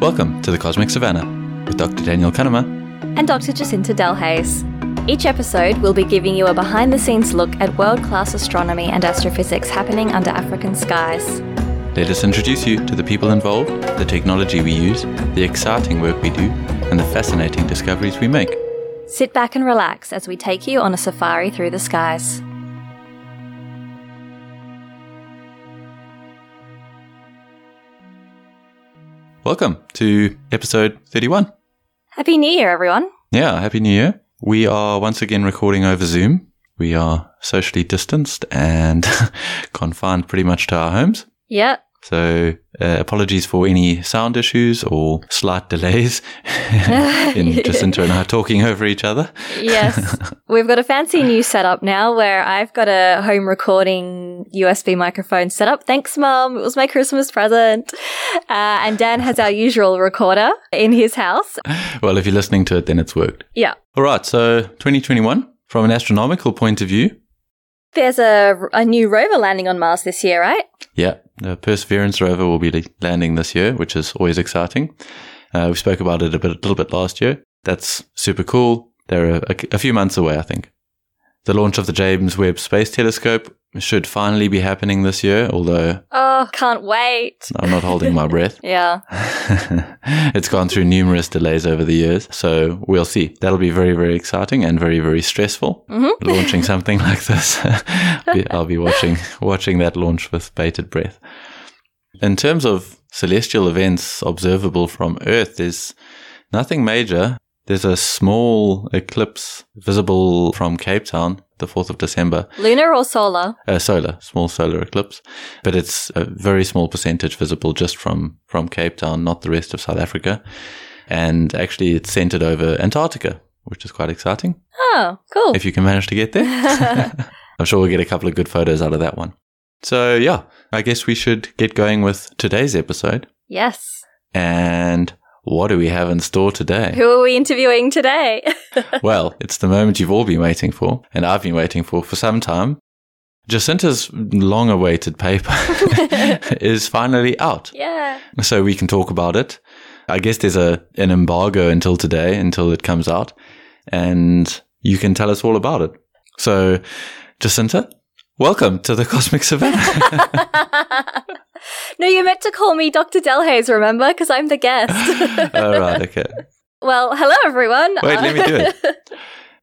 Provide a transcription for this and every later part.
Welcome to the Cosmic Savannah with Dr. Daniel Cunnama. and Dr. Jacinta Delhaize. Each episode, we'll be giving you a behind the scenes look at world class astronomy and astrophysics happening under African skies. Let us introduce you to the people involved, the technology we use, the exciting work we do, and the fascinating discoveries we make. Sit back and relax as we take you on a safari through the skies. Welcome to episode 31. Happy New Year, everyone! Yeah, Happy New Year. We are once again recording over Zoom. We are socially distanced and confined pretty much to our homes. Yeah, So, uh, apologies for any sound issues or slight delays in Jacinta and I talking over each other. yes. We've got a fancy new setup now where I've got a home recording USB microphone set up. Thanks, Mum. It was my Christmas present. Uh, and Dan has our usual recorder in his house. Well, if you're listening to it, then it's worked. Yeah. All right, so 2021, from an astronomical point of view, There's a, a new rover landing on Mars this year, right? yeah, the Perseverance rover will be landing this year, which is always exciting. Uh, we spoke about it a, bit, a little bit last year. That's super cool. They're a, a, a few months away, I think. The launch of the James Webb Space Telescope should finally be happening this year, although Oh, can't wait. I'm not holding my breath. Yeah. it's gone through numerous delays over the years, so we'll see. That'll be very, very exciting and very, very stressful. Mm-hmm. Launching something like this, I'll be watching watching that launch with bated breath. In terms of celestial events observable from Earth, there's nothing major. There's a small eclipse visible from Cape Town, the 4th of December, Lunar or solar? uh, solar, small solar eclipse, but it's a very small percentage visible just from from Cape Town, not the rest of South Africa. And actually, it's centered over Antarctica, which is quite exciting. Oh, cool. If you can manage to get there, I'm sure we'll get a couple of good photos out of that one. So yeah, I guess we should get going with today's episode. yes. And what do we have in store today? Who are we interviewing today? well, it's the moment you've all been waiting for, and I've been waiting for for some time. Jacinta's long awaited paper is finally out. yeah. So we can talk about it. I guess there's a an embargo until today, until it comes out, and you can tell us all about it. So, Jacinta, welcome to the Cosmic Savannah. no, you meant to call me Dr. Delhaize, remember? Because I'm the guest. all right, okay. well, hello, everyone. Wait, let me do it.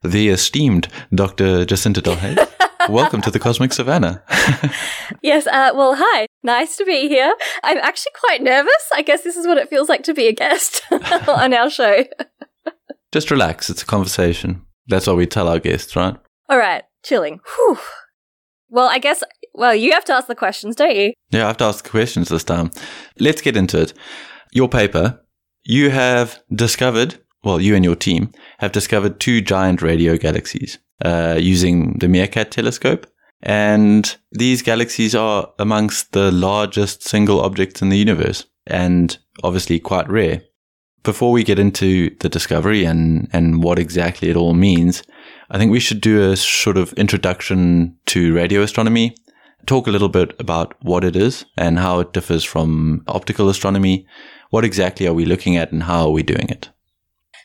The esteemed Dr. Jacinta Delhaize. welcome to the Cosmic Savannah. yes, uh, well, hi. Nice to be here. I'm actually quite nervous. I guess this is what it feels like to be a guest on our show. Just relax. It's a conversation. That's what we tell our guests, right? All right, chilling. Whew. Well, I guess, well, you have to ask the questions, don't you? Yeah, I have to ask the questions this time. Let's get into it. Your paper, you have discovered, well, you and your team have discovered two giant radio galaxies uh, using the MeerKAT telescope. And these galaxies are amongst the largest single objects in the universe and obviously quite rare. Before we get into the discovery and, and what exactly it all means, I think we should do a sort of introduction to radio astronomy, talk a little bit about what it is and how it differs from optical astronomy. What exactly are we looking at and how are we doing it?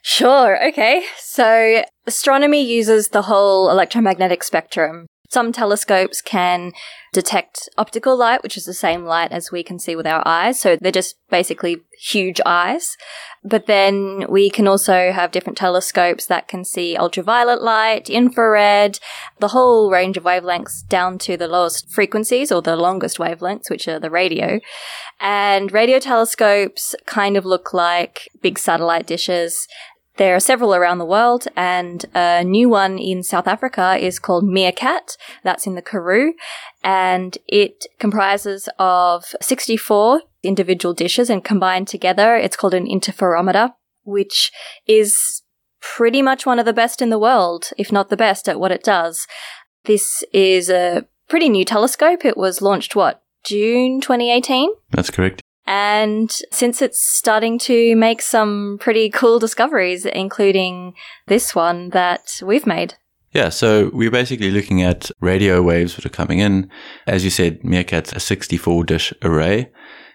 Sure, okay. So, astronomy uses the whole electromagnetic spectrum. Some telescopes can detect optical light, which is the same light as we can see with our eyes. So they're just basically huge eyes. But then we can also have different telescopes that can see ultraviolet light, infrared, the whole range of wavelengths down to the lowest frequencies or the longest wavelengths, which are the radio. And radio telescopes kind of look like big satellite dishes. There are several around the world, and a new one in South Africa is called MeerKAT. That's in the Karoo, and it comprises of 64 individual dishes, and combined together, it's called an interferometer, which is pretty much one of the best in the world, if not the best at what it does. This is a pretty new telescope. It was launched, what, June 2018? That's correct. And since it's starting to make some pretty cool discoveries, including this one that we've made. Yeah, so we're basically looking at radio waves that are coming in. As you said, MeerKAT's a 64 dish array.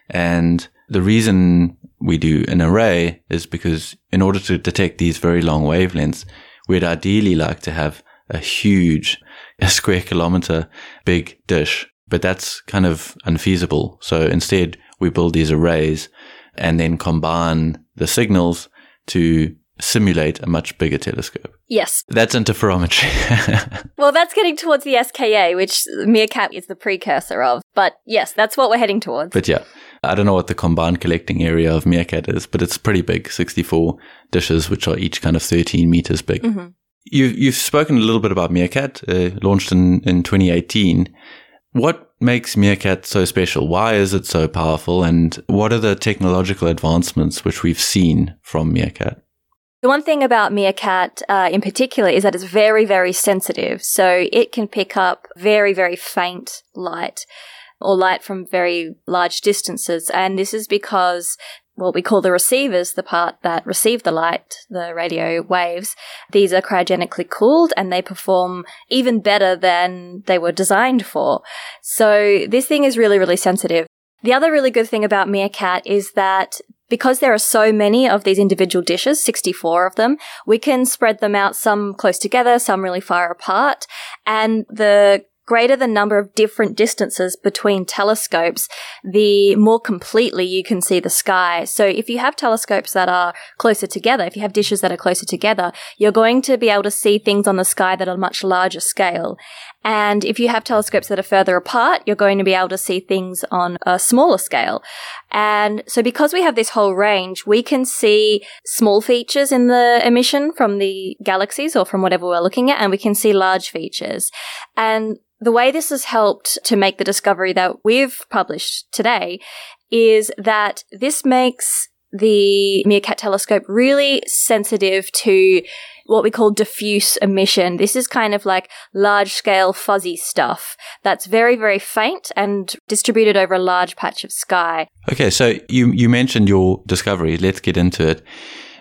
And The reason we do an array is because in order to detect these very long wavelengths, we'd ideally like to have a huge, a square kilometer big dish, but that's kind of unfeasible. So instead we build these arrays and then combine the signals to simulate a much bigger telescope. Yes. That's interferometry. well, that's getting towards the SKA, which MeerKAT is the precursor of. But yes, that's what we're heading towards. But yeah, I don't know what the combined collecting area of MeerKAT is, but it's pretty big 64 dishes, which are each kind of 13 meters big. Mm-hmm. You, you've spoken a little bit about MeerKAT, uh, launched in, in 2018. What makes MeerKAT so special? Why is it so powerful? And what are the technological advancements which we've seen from MeerKAT? The one thing about MeerKAT uh, in particular is that it's very, very sensitive. So it can pick up very, very faint light or light from very large distances. And this is because what we call the receivers, the part that receive the light, the radio waves, these are cryogenically cooled and they perform even better than they were designed for. So this thing is really, really sensitive. The other really good thing about MeerKAT is that because there are so many of these individual dishes, 64 of them, we can spread them out, some close together, some really far apart. And the greater the number of different distances between telescopes, the more completely you can see the sky. So if you have telescopes that are closer together, if you have dishes that are closer together, you're going to be able to see things on the sky that are much larger scale. And if you have telescopes that are further apart, you're going to be able to see things on a smaller scale. And so because we have this whole range, we can see small features in the emission from the galaxies or from whatever we're looking at, and we can see large features. And the way this has helped to make the discovery that we've published today is that this makes the MeerKAT telescope really sensitive to what we call diffuse emission. This is kind of like large scale fuzzy stuff that's very, very faint and distributed over a large patch of sky. Okay, so you, you mentioned your discovery. Let's get into it.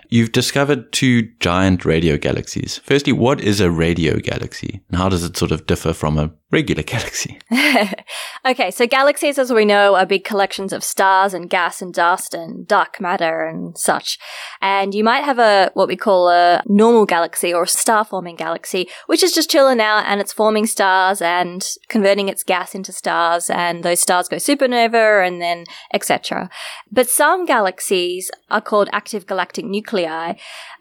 You've discovered two giant radio galaxies. Firstly, what is a radio galaxy and how does it sort of differ from a regular galaxy? okay, so galaxies, as we know, are big collections of stars and gas and dust and dark matter and such. And you might have a, what we call a normal galaxy or a star forming galaxy, which is just chilling out and it's forming stars and converting its gas into stars and those stars go supernova and then etc. But some galaxies are called active galactic nuclei.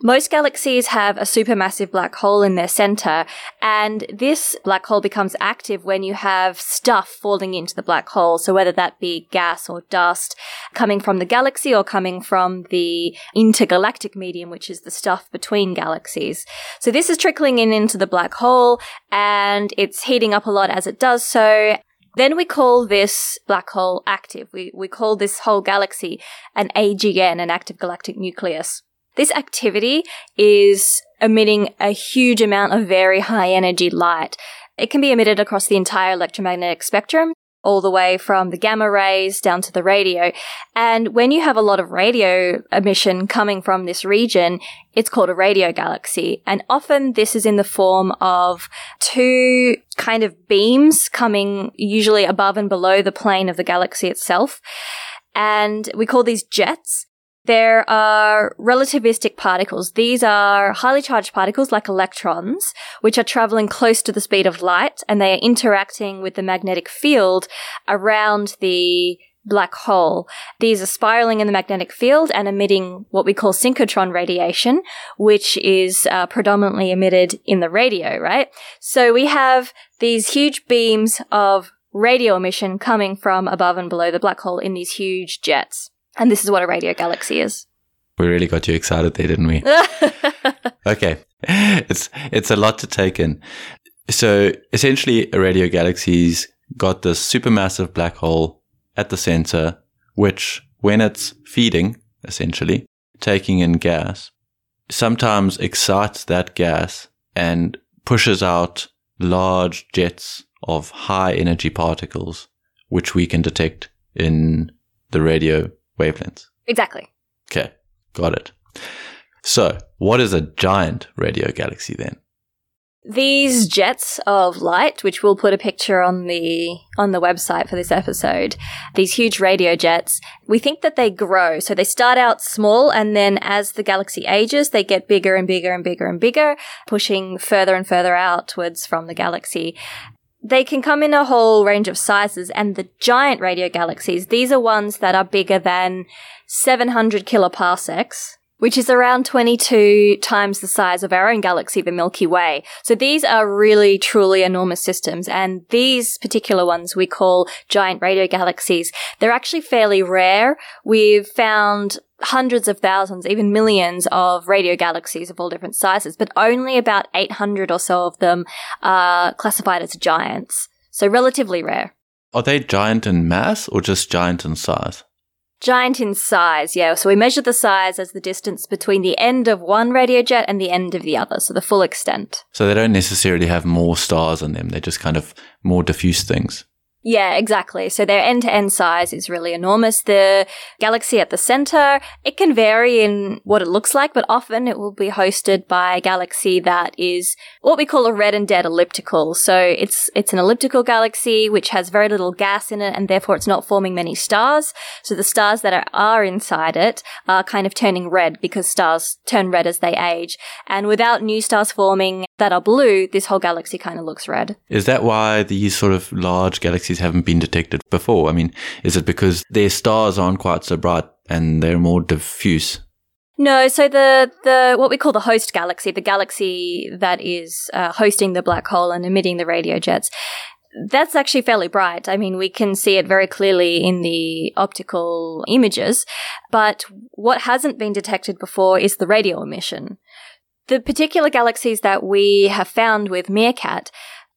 Most galaxies have a supermassive black hole in their center and this black hole becomes active active when you have stuff falling into the black hole. So whether that be gas or dust coming from the galaxy or coming from the intergalactic medium, which is the stuff between galaxies. So this is trickling in into the black hole and it's heating up a lot as it does so. Then we call this black hole active. We, we call this whole galaxy an AGN, an active galactic nucleus. This activity is emitting a huge amount of very high energy light. It can be emitted across the entire electromagnetic spectrum, all the way from the gamma rays down to the radio. And when you have a lot of radio emission coming from this region, it's called a radio galaxy. And often this is in the form of two kind of beams coming usually above and below the plane of the galaxy itself. And we call these jets. There are relativistic particles. These are highly charged particles like electrons, which are traveling close to the speed of light and they are interacting with the magnetic field around the black hole. These are spiraling in the magnetic field and emitting what we call synchrotron radiation, which is uh, predominantly emitted in the radio, right? So we have these huge beams of radio emission coming from above and below the black hole in these huge jets. And this is what a radio galaxy is. We really got you excited there, didn't we? okay. It's it's a lot to take in. So essentially a radio galaxy's got this supermassive black hole at the center, which when it's feeding, essentially, taking in gas, sometimes excites that gas and pushes out large jets of high energy particles, which we can detect in the radio wavelengths. Exactly. Okay, got it. So, what is a giant radio galaxy then? These jets of light, which we'll put a picture on the on the website for this episode, these huge radio jets, we think that they grow. So they start out small and then as the galaxy ages, they get bigger and bigger and bigger and bigger, pushing further and further outwards from the galaxy. They can come in a whole range of sizes and the giant radio galaxies, these are ones that are bigger than 700 kiloparsecs which is around 22 times the size of our own galaxy, the Milky Way. So these are really, truly enormous systems. And these particular ones we call giant radio galaxies. They're actually fairly rare. We've found hundreds of thousands, even millions of radio galaxies of all different sizes, but only about 800 or so of them are classified as giants. So relatively rare. Are they giant in mass or just giant in size? Giant in size, yeah. So we measure the size as the distance between the end of one radio jet and the end of the other, so the full extent. So they don't necessarily have more stars in them, they're just kind of more diffuse things. Yeah, exactly. So their end to end size is really enormous. The galaxy at the center, it can vary in what it looks like, but often it will be hosted by a galaxy that is what we call a red and dead elliptical. So it's, it's an elliptical galaxy which has very little gas in it and therefore it's not forming many stars. So the stars that are, are inside it are kind of turning red because stars turn red as they age. And without new stars forming that are blue, this whole galaxy kind of looks red. Is that why these sort of large galaxies galaxies haven't been detected before? I mean, is it because their stars aren't quite so bright and they're more diffuse? No, so the the what we call the host galaxy, the galaxy that is uh, hosting the black hole and emitting the radio jets, that's actually fairly bright. I mean, we can see it very clearly in the optical images, but what hasn't been detected before is the radio emission. The particular galaxies that we have found with MeerKAT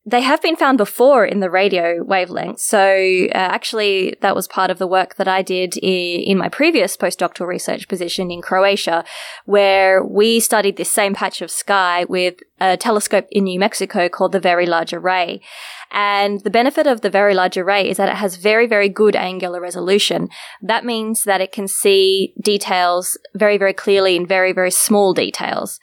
they have been found before in the radio wavelength. So uh, actually, that was part of the work that I did in, in my previous postdoctoral research position in Croatia, where we studied this same patch of sky with a telescope in New Mexico called the Very Large Array. And the benefit of the Very Large Array is that it has very, very good angular resolution. That means that it can see details very, very clearly in very, very small details.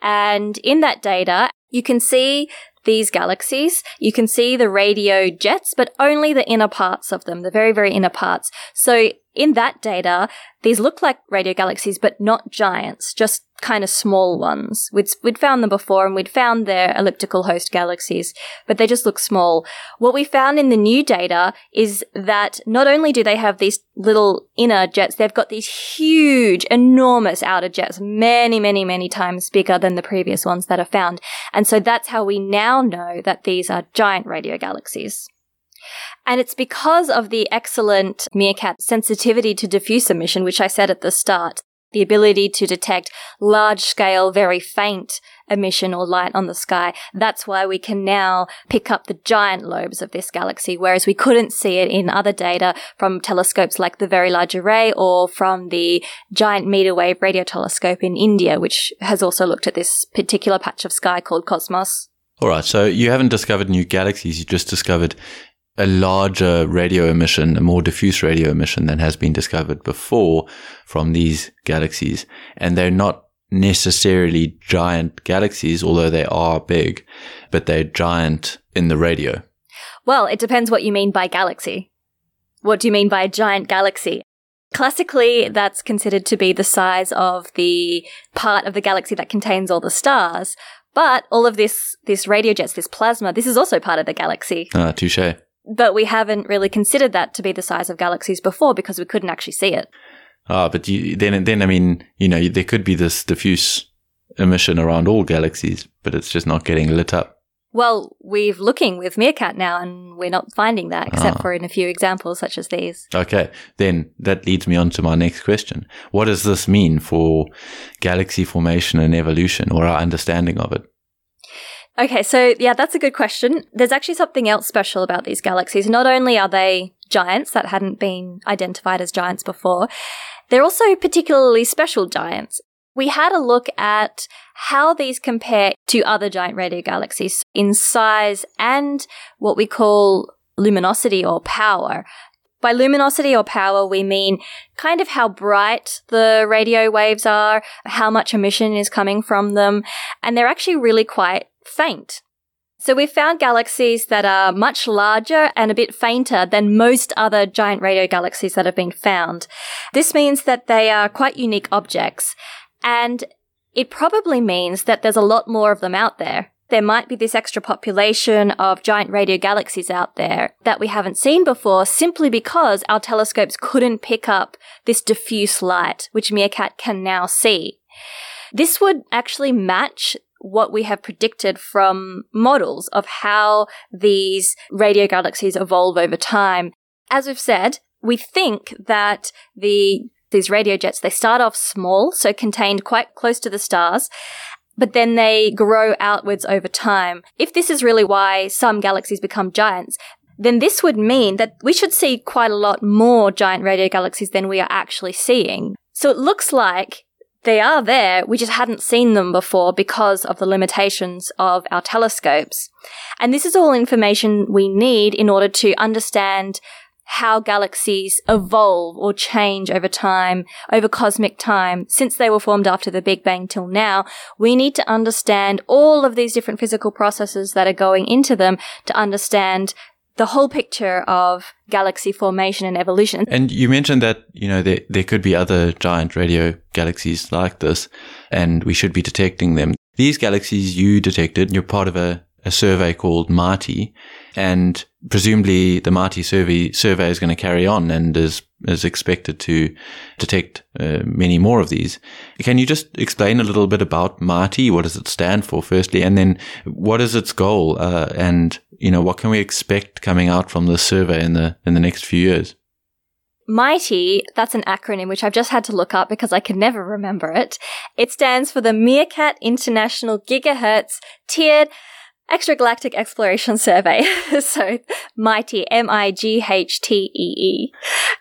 And in that data, you can see these galaxies, you can see the radio jets, but only the inner parts of them, the very, very inner parts. So in that data, these look like radio galaxies, but not giants, just kind of small ones. We'd, we'd found them before and we'd found their elliptical host galaxies, but they just look small. What we found in the new data is that not only do they have these little inner jets, they've got these huge, enormous outer jets, many, many, many times bigger than the previous ones that are found. And so that's how we now know that these are giant radio galaxies. And it's because of the excellent MeerKAT sensitivity to diffuse emission, which I said at the start, the ability to detect large scale, very faint emission or light on the sky. That's why we can now pick up the giant lobes of this galaxy, whereas we couldn't see it in other data from telescopes like the Very Large Array or from the Giant Meter Wave Radio Telescope in India, which has also looked at this particular patch of sky called Cosmos. All right. So you haven't discovered new galaxies. You just discovered a larger radio emission, a more diffuse radio emission than has been discovered before from these galaxies. And they're not necessarily giant galaxies, although they are big, but they're giant in the radio. Well, it depends what you mean by galaxy. What do you mean by a giant galaxy? Classically, that's considered to be the size of the part of the galaxy that contains all the stars. But all of this, this radio jets, this plasma, this is also part of the galaxy. Ah, touche but we haven't really considered that to be the size of galaxies before because we couldn't actually see it. Ah, but you, then, then I mean, you know, there could be this diffuse emission around all galaxies, but it's just not getting lit up. Well, we're looking with MeerKAT now, and we're not finding that, except ah. for in a few examples such as these. Okay, then that leads me on to my next question. What does this mean for galaxy formation and evolution, or our understanding of it? Okay, so yeah, that's a good question. There's actually something else special about these galaxies. Not only are they giants that hadn't been identified as giants before, they're also particularly special giants. We had a look at how these compare to other giant radio galaxies in size and what we call luminosity or power. By luminosity or power, we mean kind of how bright the radio waves are, how much emission is coming from them, and they're actually really quite faint. So we've found galaxies that are much larger and a bit fainter than most other giant radio galaxies that have been found. This means that they are quite unique objects. And it probably means that there's a lot more of them out there. There might be this extra population of giant radio galaxies out there that we haven't seen before simply because our telescopes couldn't pick up this diffuse light, which MeerKAT can now see. This would actually match what we have predicted from models of how these radio galaxies evolve over time. As we've said, we think that the these radio jets, they start off small, so contained quite close to the stars, but then they grow outwards over time. If this is really why some galaxies become giants, then this would mean that we should see quite a lot more giant radio galaxies than we are actually seeing. So it looks like they are there, we just hadn't seen them before because of the limitations of our telescopes. And this is all information we need in order to understand how galaxies evolve or change over time, over cosmic time, since they were formed after the Big Bang till now, we need to understand all of these different physical processes that are going into them to understand the whole picture of galaxy formation and evolution. And you mentioned that, you know, there, there could be other giant radio galaxies like this, and we should be detecting them. These galaxies you detected, you're part of a, a survey called MIGHTEE, and presumably the MIGHTEE survey survey is going to carry on and is is expected to detect uh, many more of these. Can you just explain a little bit about MIGHTEE? What does it stand for, firstly, and then what is its goal? Uh, and you know what can we expect coming out from this survey in the in the next few years? MIGHTEE, that's an acronym which I've just had to look up because I can never remember it. It stands for the MeerKAT International Gigahertz Tiered Extragalactic Exploration Survey. so MIGHTEE, M-I-G-H-T-E-E.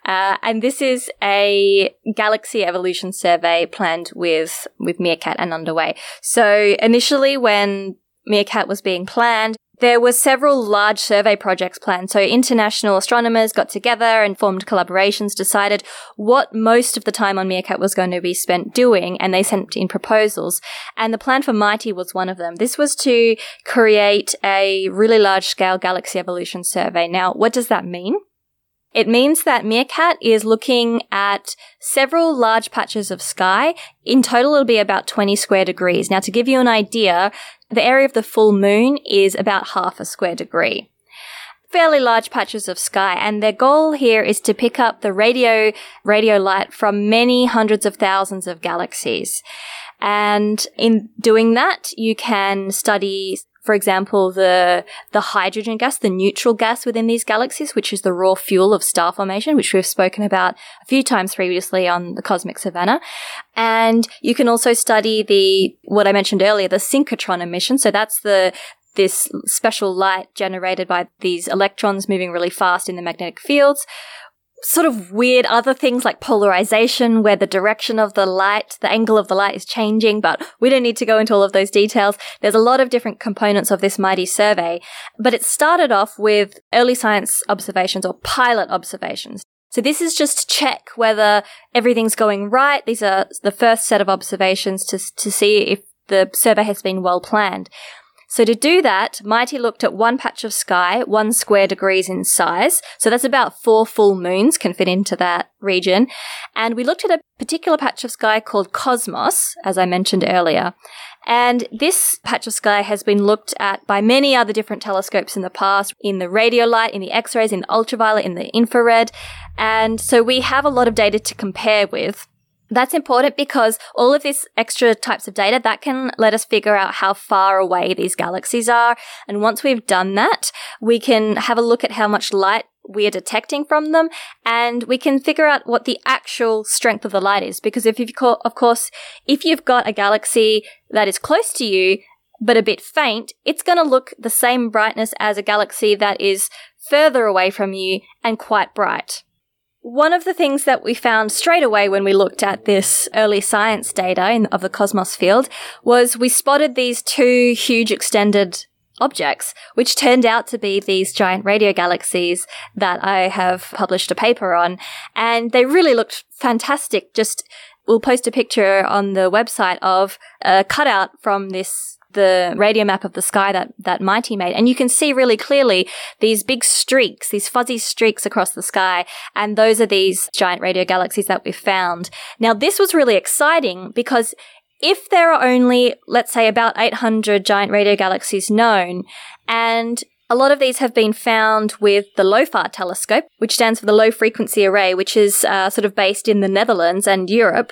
Uh, and this is a galaxy evolution survey planned with, with MeerKAT and underway. So initially when MeerKAT was being planned, there were several large survey projects planned. So international astronomers got together and formed collaborations, decided what most of the time on MeerKAT was going to be spent doing, and they sent in proposals. And the plan for MIGHTEE was one of them. This was to create a really large scale galaxy evolution survey. Now, what does that mean? It means that MeerKAT is looking at several large patches of sky. In total, it'll be about 20 square degrees. Now, to give you an idea, the area of the full moon is about half a square degree. Fairly large patches of sky, and their goal here is to pick up the radio, radio light from many hundreds of thousands of galaxies. And in doing that, you can study for example, the, the hydrogen gas, the neutral gas within these galaxies, which is the raw fuel of star formation, which we've spoken about a few times previously on the Cosmic Savannah. And you can also study the, what I mentioned earlier, the synchrotron emission. So that's the, this special light generated by these electrons moving really fast in the magnetic fields, sort of weird other things like polarization, where the direction of the light, the angle of the light is changing, but we don't need to go into all of those details. There's a lot of different components of this MIGHTEE survey, but it started off with early science observations or pilot observations. So this is just to check whether everything's going right. These are the first set of observations to, to see if the survey has been well planned. So to do that, MIGHTEE looked at one patch of sky, one square degrees in size. So that's about four full moons can fit into that region. And we looked at a particular patch of sky called Cosmos, as I mentioned earlier. And this patch of sky has been looked at by many other different telescopes in the past, in the radio light, in the X-rays, in the ultraviolet, in the infrared. And so we have a lot of data to compare with. That's important because all of these extra types of data that can let us figure out how far away these galaxies are. And once we've done that, we can have a look at how much light we are detecting from them and we can figure out what the actual strength of the light is. Because if you've, of course, if you've got a galaxy that is close to you, but a bit faint, it's going to look the same brightness as a galaxy that is further away from you and quite bright. One of the things that we found straight away when we looked at this early science data in, of the cosmos field was we spotted these two huge extended objects, which turned out to be these giant radio galaxies that I have published a paper on. And they really looked fantastic. Just, we'll post a picture on the website of a cutout from this the radio map of the sky that, that MIGHTEE made. And you can see really clearly these big streaks, these fuzzy streaks across the sky. And those are these giant radio galaxies that we found. Now, this was really exciting because if there are only, let's say, about 800 giant radio galaxies known, and a lot of these have been found with the LOFAR telescope, which stands for the Low Frequency Array, which is uh, sort of based in the Netherlands and Europe.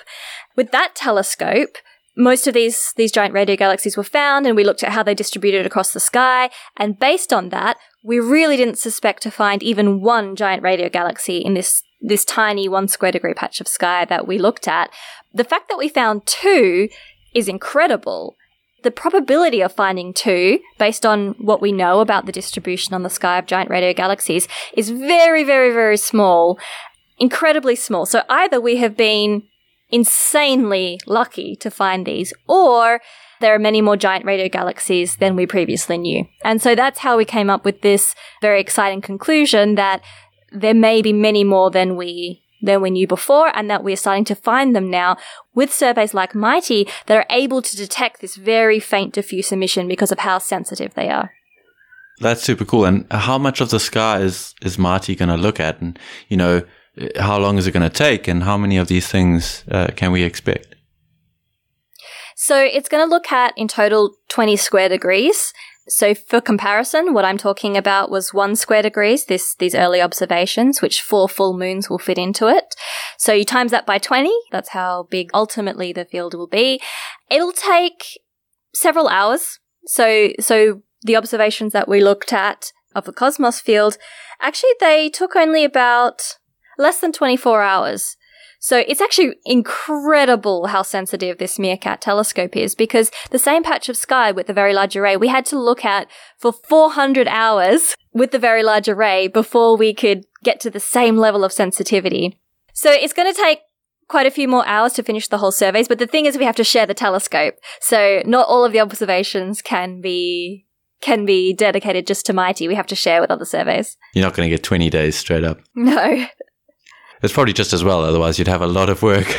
With that telescope, most of these these giant radio galaxies were found and we looked at how they distributed across the sky. And based on that we really didn't suspect to find even one giant radio galaxy in this this tiny 1 square degree patch of sky that we looked at. The fact that we found two is incredible. The probability of finding two, based on what we know about the distribution on the sky of giant radio galaxies, is very, very, very small, incredibly small. So either we have been insanely lucky to find these, or there are many more giant radio galaxies than we previously knew. And so that's how we came up with this very exciting conclusion that there may be many more than we than we knew before and that we're starting to find them now with surveys like MIGHTEE that are able to detect this very faint diffuse emission because of how sensitive they are. That's super cool. And how much of the sky is, is MIGHTEE going to look at? And, you know, how long is it going to take and how many of these things uh, can we expect? So it's going to look at in total 20 square degrees. So for comparison, what I'm talking about was one square degrees, this, these early observations, which four full moons will fit into it. So you times that by 20. That's how big ultimately the field will be. It'll take several hours. So, so the observations that we looked at of the cosmos field, actually they took only about less than 24 hours. So it's actually incredible how sensitive this MeerKAT telescope is because the same patch of sky with the Very Large Array we had to look at for 400 hours with the Very Large Array before we could get to the same level of sensitivity. So it's going to take quite a few more hours to finish the whole surveys, but the thing is we have to share the telescope. So not all of the observations can be can be dedicated just to MIGHTEE. We have to share with other surveys. You're not going to get 20 days straight up. No. It's probably just as well, otherwise, you'd have a lot of work.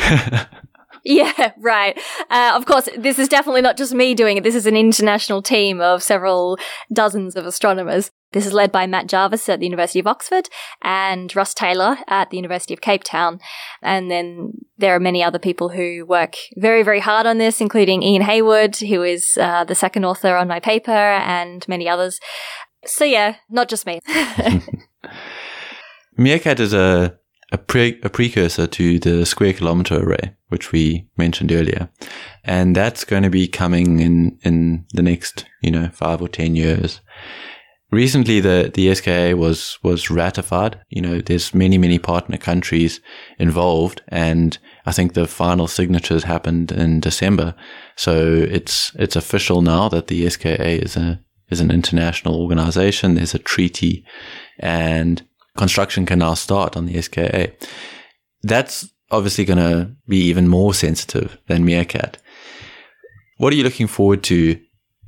Yeah, right. Uh, of course, this is definitely not just me doing it. This is an international team of several dozens of astronomers. This is led by Matt Jarvis at the University of Oxford and Russ Taylor at the University of Cape Town. And then there are many other people who work very, very hard on this, including Ian Heywood, who is uh, the second author on my paper, and many others. So yeah, not just me. MeerKAT is a a, pre- a precursor to the square kilometer array, which we mentioned earlier. And that's going to be coming in, in the next, you know, five or 10 years. Recently, the, the SKA was, was ratified. You know, there's many, many partner countries involved. And I think the final signatures happened in December. So it's, it's official now that the SKA is a, is an international organization. There's a treaty and construction can now start on the SKA. That's obviously going to be even more sensitive than MeerKAT. What are you looking forward to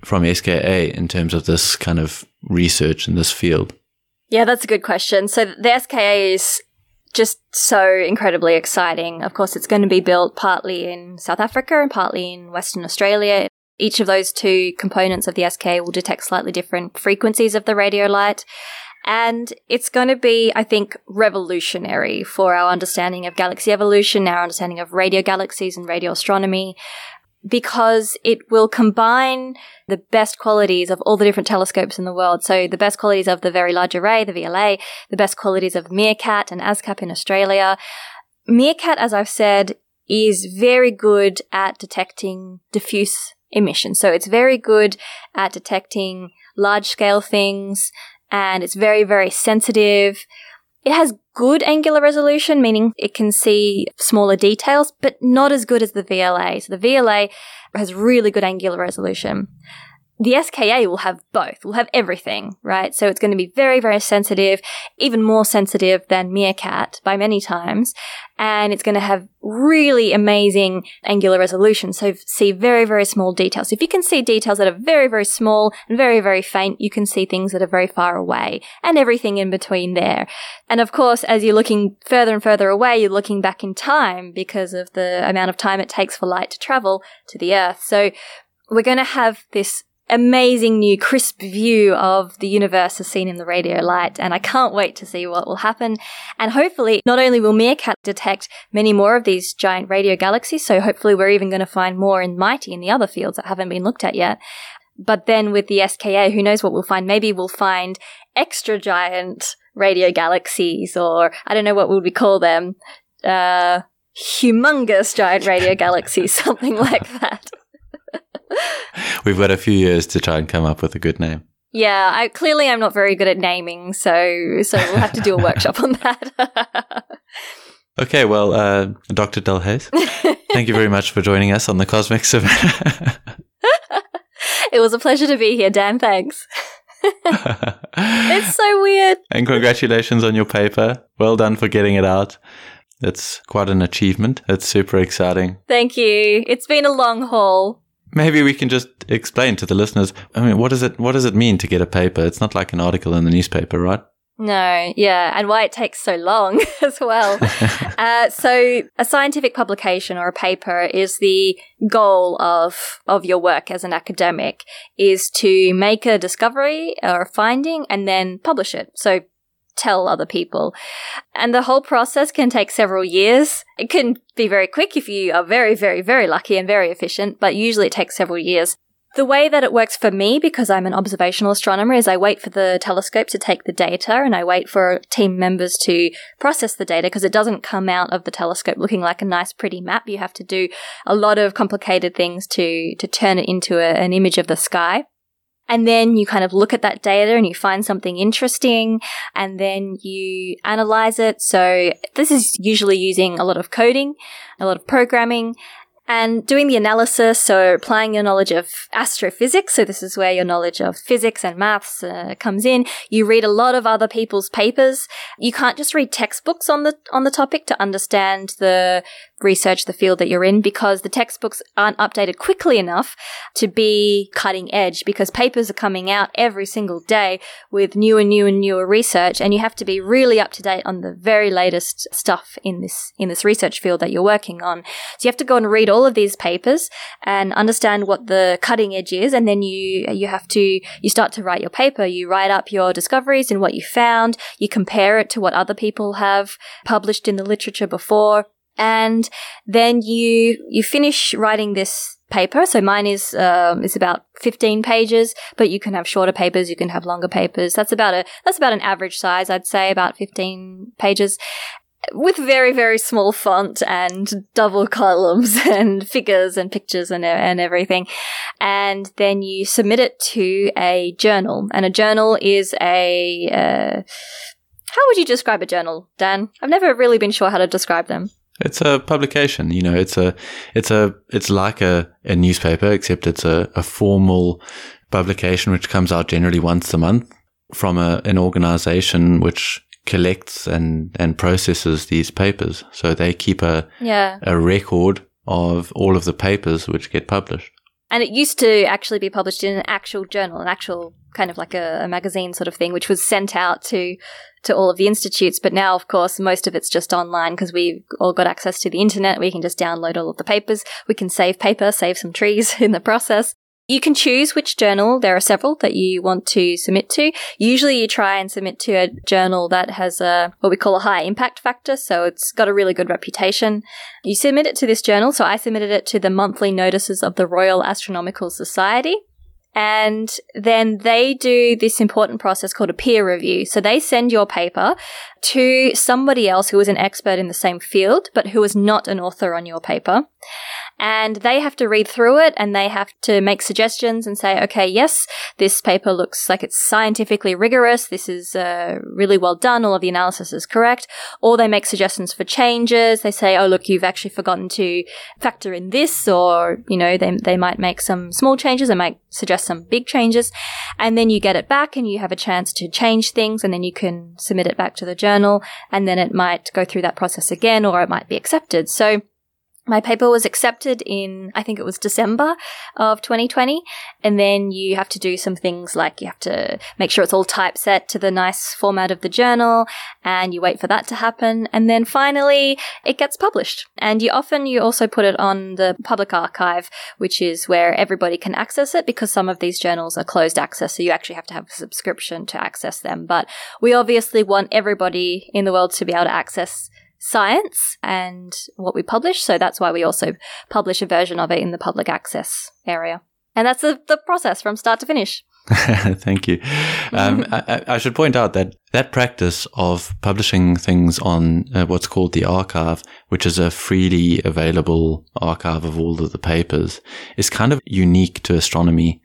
from SKA in terms of this kind of research in this field? Yeah, that's a good question. So the SKA is just so incredibly exciting. Of course, it's going to be built partly in South Africa and partly in Western Australia. Each of those two components of the SKA will detect slightly different frequencies of the radio light. And it's going to be, I think, revolutionary for our understanding of galaxy evolution, our understanding of radio galaxies and radio astronomy, because it will combine the best qualities of all the different telescopes in the world. So the best qualities of the Very Large Array, the VLA, the best qualities of MeerKAT and ASKAP in Australia. MeerKAT, as I've said, is very good at detecting diffuse emission. So it's very good at detecting large scale things and it's very, very sensitive. It has good angular resolution, meaning it can see smaller details, but not as good as the VLA. So the VLA has really good angular resolution the SKA will have both, We'll have everything, right? So it's going to be very, very sensitive, even more sensitive than MeerKAT by many times. And it's going to have really amazing angular resolution. So see very, very small details. If you can see details that are very, very small and very, very faint, you can see things that are very far away and everything in between there. And of course, as you're looking further and further away, you're looking back in time because of the amount of time it takes for light to travel to the Earth. So we're going to have this amazing new crisp view of the universe as seen in the radio light. And I can't wait to see what will happen. And hopefully, not only will MeerKAT detect many more of these giant radio galaxies, so hopefully we're even going to find more in MIGHTEE in the other fields that haven't been looked at yet. But then with the SKA, who knows what we'll find? Maybe we'll find extra giant radio galaxies, or I don't know what would we call them. Uh, humongous giant radio galaxies, something like that. We've got a few years to try and come up with a good name. Yeah, I clearly I'm not very good at naming, so so we'll have to do a workshop on that. okay, well, uh, Dr. Delhaize, thank you very much for joining us on the Cosmic Savannah. it was a pleasure to be here, Dan. Thanks. it's so weird. And congratulations on your paper. Well done for getting it out. It's quite an achievement. It's super exciting. Thank you. It's been a long haul. Maybe we can just explain to the listeners. I mean, what does it what does it mean to get a paper? It's not like an article in the newspaper, right? No, yeah, and why it takes so long as well. uh, so, a scientific publication or a paper is the goal of of your work as an academic is to make a discovery or a finding and then publish it. So, tell other people. And the whole process can take several years. It can be very quick if you are very, very, very lucky and very efficient, but usually it takes several years. The way that it works for me, because I'm an observational astronomer, is I wait for the telescope to take the data and I wait for team members to process the data because it doesn't come out of the telescope looking like a nice, pretty map. You have to do a lot of complicated things to, to turn it into a, an image of the sky. And then you kind of look at that data and you find something interesting and then you analyze it. So this is usually using a lot of coding, a lot of programming and doing the analysis, so applying your knowledge of astrophysics. So this is where your knowledge of physics and maths uh, comes in. You read a lot of other people's papers. You can't just read textbooks on the on the topic to understand the research the field that you're in because the textbooks aren't updated quickly enough to be cutting edge because papers are coming out every single day with new and new and newer research and you have to be really up to date on the very latest stuff in this in this research field that you're working on. So you have to go and read all of these papers and understand what the cutting edge is and then you you have to you start to write your paper, you write up your discoveries and what you found, you compare it to what other people have published in the literature before and then you you finish writing this paper. So mine is um, is about fifteen pages, but you can have shorter papers, you can have longer papers. That's about a that's about an average size, I'd say, about fifteen pages. With very, very small font and double columns and figures and pictures and, and everything. And then you submit it to a journal. And a journal is a, uh, how would you describe a journal, Dan? I've never really been sure how to describe them. It's a publication, you know, it's a, it's a, it's like a, a newspaper, except it's a, a formal publication which comes out generally once a month from a, an organization which collects and, and processes these papers. So they keep a, yeah. a record of all of the papers which get published. And it used to actually be published in an actual journal, an actual kind of like a, a, magazine sort of thing, which was sent out to to all of the institutes. But now, of course, most of it's just online because we've all got access to the internet. We can just download all of the papers. We can save paper, save some trees in the process. You can choose which journal. There are several that you want to submit to. Usually you try and submit to a journal that has a, what we call a high impact factor. So it's got a really good reputation. You submit it to this journal. So I submitted it to the monthly notices of the Royal Astronomical Society. And then they do this important process called a peer review. So they send your paper to somebody else who is an expert in the same field, but who is not an author on your paper and they have to read through it and they have to make suggestions and say, okay, yes, this paper looks like it's scientifically rigorous. This is uh, really well done. All of the analysis is correct. Or they make suggestions for changes. They say, oh, look, you've actually forgotten to factor in this, or, you know, they, they might make some small changes. They might suggest some big changes. And then you get it back and you have a chance to change things and then you can submit it back to the journal and then it might go through that process again or it might be accepted. So My paper was accepted in, I think it was December of 2020. And then you have to do some things like you have to make sure it's all typeset to the nice format of the journal and you wait for that to happen. And then finally it gets published. And you often, you also put it on the public archive, which is where everybody can access it because some of these journals are closed access. So you actually have to have a subscription to access them. But we obviously want everybody in the world to be able to access science and what we publish. So that's why we also publish a version of it in the public access area. And that's the, the process from start to finish. Thank you. Um, I, I, should point out that that practice of publishing things on uh, what's called the arXiv, which is a freely available archive of all of the papers, is kind of unique to astronomy.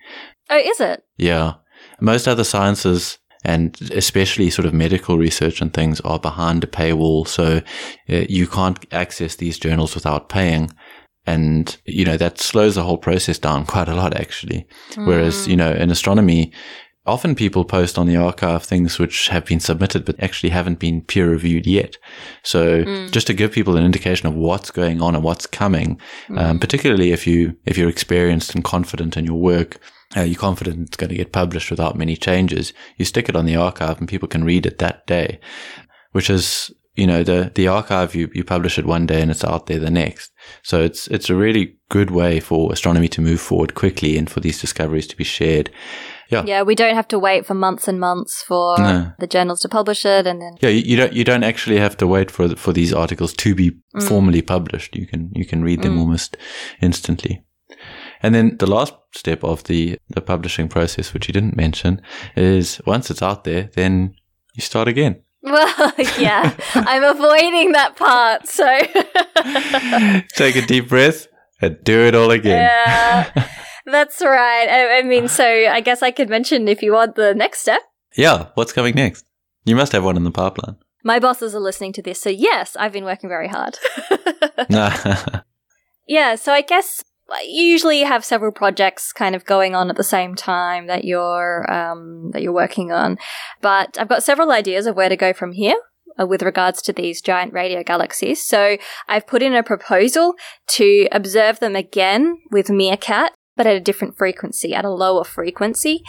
Oh, is it? Yeah. Most other sciences and especially sort of medical research and things are behind a paywall. So uh, you can't access these journals without paying. And, you know, that slows the whole process down quite a lot, actually. Mm. Whereas, you know, in astronomy, often people post on the arXiv things which have been submitted but actually haven't been peer reviewed yet. So mm. just to give people an indication of what's going on and what's coming, mm. um, particularly if you if you're experienced and confident in your work, uh, you're confident it's going to get published without many changes, you stick it on the arXiv and people can read it that day, which is, you know, the, the arXiv, you, you publish it one day and it's out there the next. So it's, it's a really good way for astronomy to move forward quickly and for these discoveries to be shared. Yeah. Yeah, we don't have to wait for months and months for no. the journals to publish it, and then yeah, you, you, don't you don't actually have to wait for for these articles to be mm. formally published. You can you can read them mm. almost instantly. And then the last step of the, the publishing process, which you didn't mention, is once it's out there, then you start again. Well, yeah, I'm avoiding that part. So take a deep breath and do it all again. Yeah, that's right. I, I mean, so I guess I could mention if you want the next step. Yeah, what's coming next? You must have one in the pipeline. My bosses are listening to this, so yes, I've been working very hard. yeah, so I guess you usually have several projects kind of going on at the same time that you're um, that you're working on. But I've got several ideas of where to go from here uh, with regards to these giant radio galaxies. So I've put in a proposal to observe them again with MeerKAT but at a different frequency, at a lower frequency.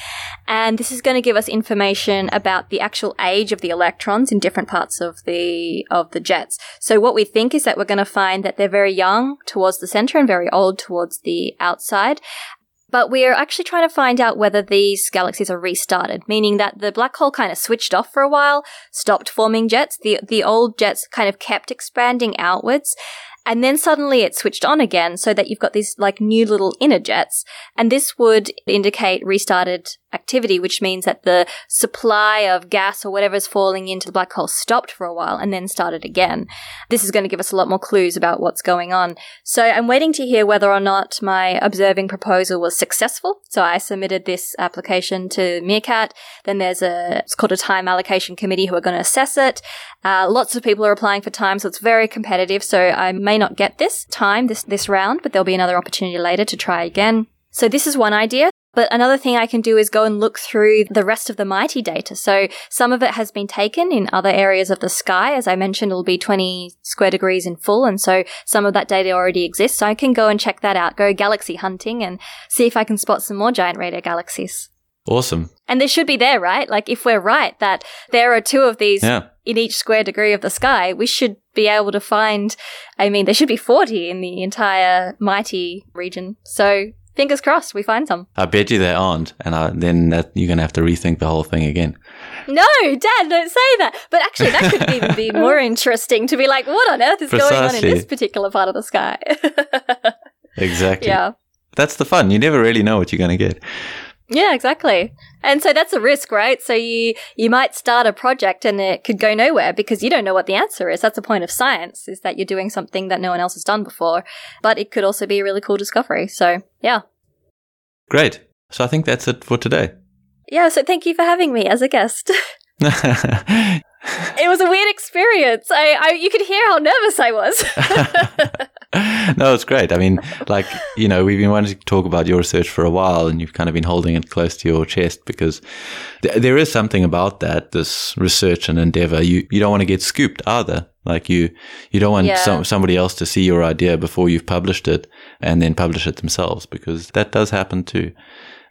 And this is going to give us information about the actual age of the electrons in different parts of the, of the jets. So what we think is that we're going to find that they're very young towards the center and very old towards the outside. But we are actually trying to find out whether these galaxies are restarted, meaning that the black hole kind of switched off for a while, stopped forming jets. The, the old jets kind of kept expanding outwards. And then suddenly it switched on again so that you've got these like new little inner jets. And this would indicate restarted activity, which means that the supply of gas or whatever's falling into the black hole stopped for a while and then started again. This is going to give us a lot more clues about what's going on. So I'm waiting to hear whether or not my observing proposal was successful. So I submitted this application to MeerKAT. Then there's a, it's called a time allocation committee who are going to assess it. Uh, lots of people are applying for time, so it's very competitive. So I may not get this time, this, this round, but there'll be another opportunity later to try again. So this is one idea. But another thing I can do is go and look through the rest of the MIGHTEE data. So some of it has been taken in other areas of the sky. As I mentioned, it'll be 20 square degrees in full. And so some of that data already exists. So I can go and check that out, go galaxy hunting and see if I can spot some more giant radio galaxies. Awesome. And they should be there, right? Like if we're right that there are two of these yeah. in each square degree of the sky, we should be able to find, I mean, there should be 40 in the entire MIGHTEE region. So fingers crossed we find some. I bet you there aren't, and I, then that, you're going to have to rethink the whole thing again. No, Dad, don't say that. But actually, that could even be more interesting to be like, what on earth is Precisely. going on in this particular part of the sky? exactly. Yeah. That's the fun. You never really know what you're going to get. Yeah, exactly. And so that's a risk, right? So you, you might start a project and it could go nowhere because you don't know what the answer is. That's the point of science, is that you're doing something that no one else has done before. But it could also be a really cool discovery. So yeah. Great. So I think that's it for today. Yeah. So thank you for having me as a guest. it was a weird experience. I, I, you could hear how nervous I was. no, it's great. I mean, like you know, we've been wanting to talk about your research for a while, and you've kind of been holding it close to your chest because th- there is something about that. This research and endeavor, you you don't want to get scooped either. Like you, you don't want Yeah. some, somebody else to see your idea before you've published it and then publish it themselves because that does happen too.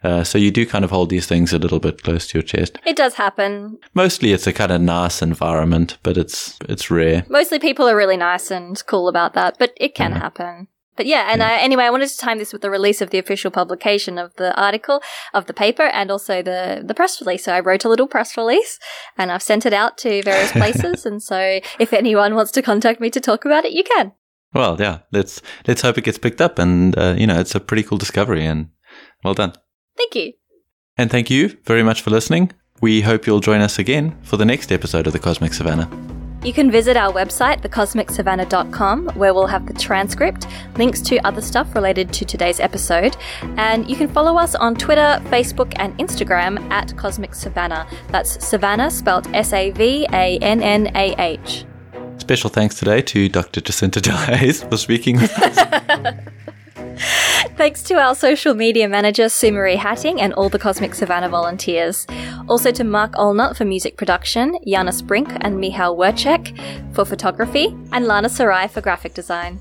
Uh, so you do kind of hold these things a little bit close to your chest. It does happen. Mostly it's a kind of nice environment, but it's, it's rare. Mostly people are really nice and cool about that, but it can happen. But yeah, and uh, anyway, I wanted to time this with the release of the official publication of the article, of the paper, and also the, the press release. So I wrote a little press release and I've sent it out to various places. and so if anyone wants to contact me to talk about it, you can. Well, yeah, let's, let's hope it gets picked up and, uh, you know, it's a pretty cool discovery and well done. Thank you. And thank you very much for listening. We hope you'll join us again for the next episode of the Cosmic Savannah. You can visit our website, thecosmicsavannah.com, where we'll have the transcript, links to other stuff related to today's episode, and you can follow us on Twitter, Facebook, and Instagram at Cosmic Savannah. That's Savannah spelled S A V A N N A H. Special thanks today to Dr. Jacinta Delhaize for speaking with us. Thanks to our social media manager, Sumari Hattingh, and all the Cosmic Savannah volunteers. Also to Mark Allnut for music production, Janus Brink and Michal Werchek for photography, and Lana Ceraj for graphic design.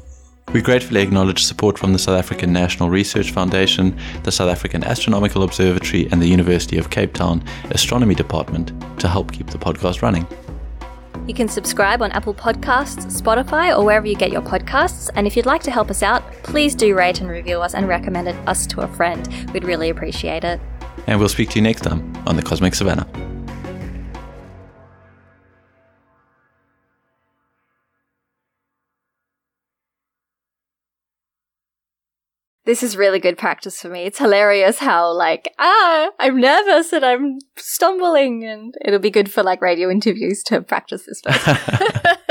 We gratefully acknowledge support from the South African National Research Foundation, the South African Astronomical Observatory, and the University of Cape Town Astronomy Department to help keep the podcast running. You can subscribe on Apple Podcasts, Spotify, or wherever you get your podcasts. And if you'd like to help us out, please do rate and review us and recommend us to a friend. We'd really appreciate it. And we'll speak to you next time on the Cosmic Savannah. This is really good practice for me. It's hilarious how, like, ah, I'm nervous and I'm stumbling, and it'll be good for like radio interviews to practice this.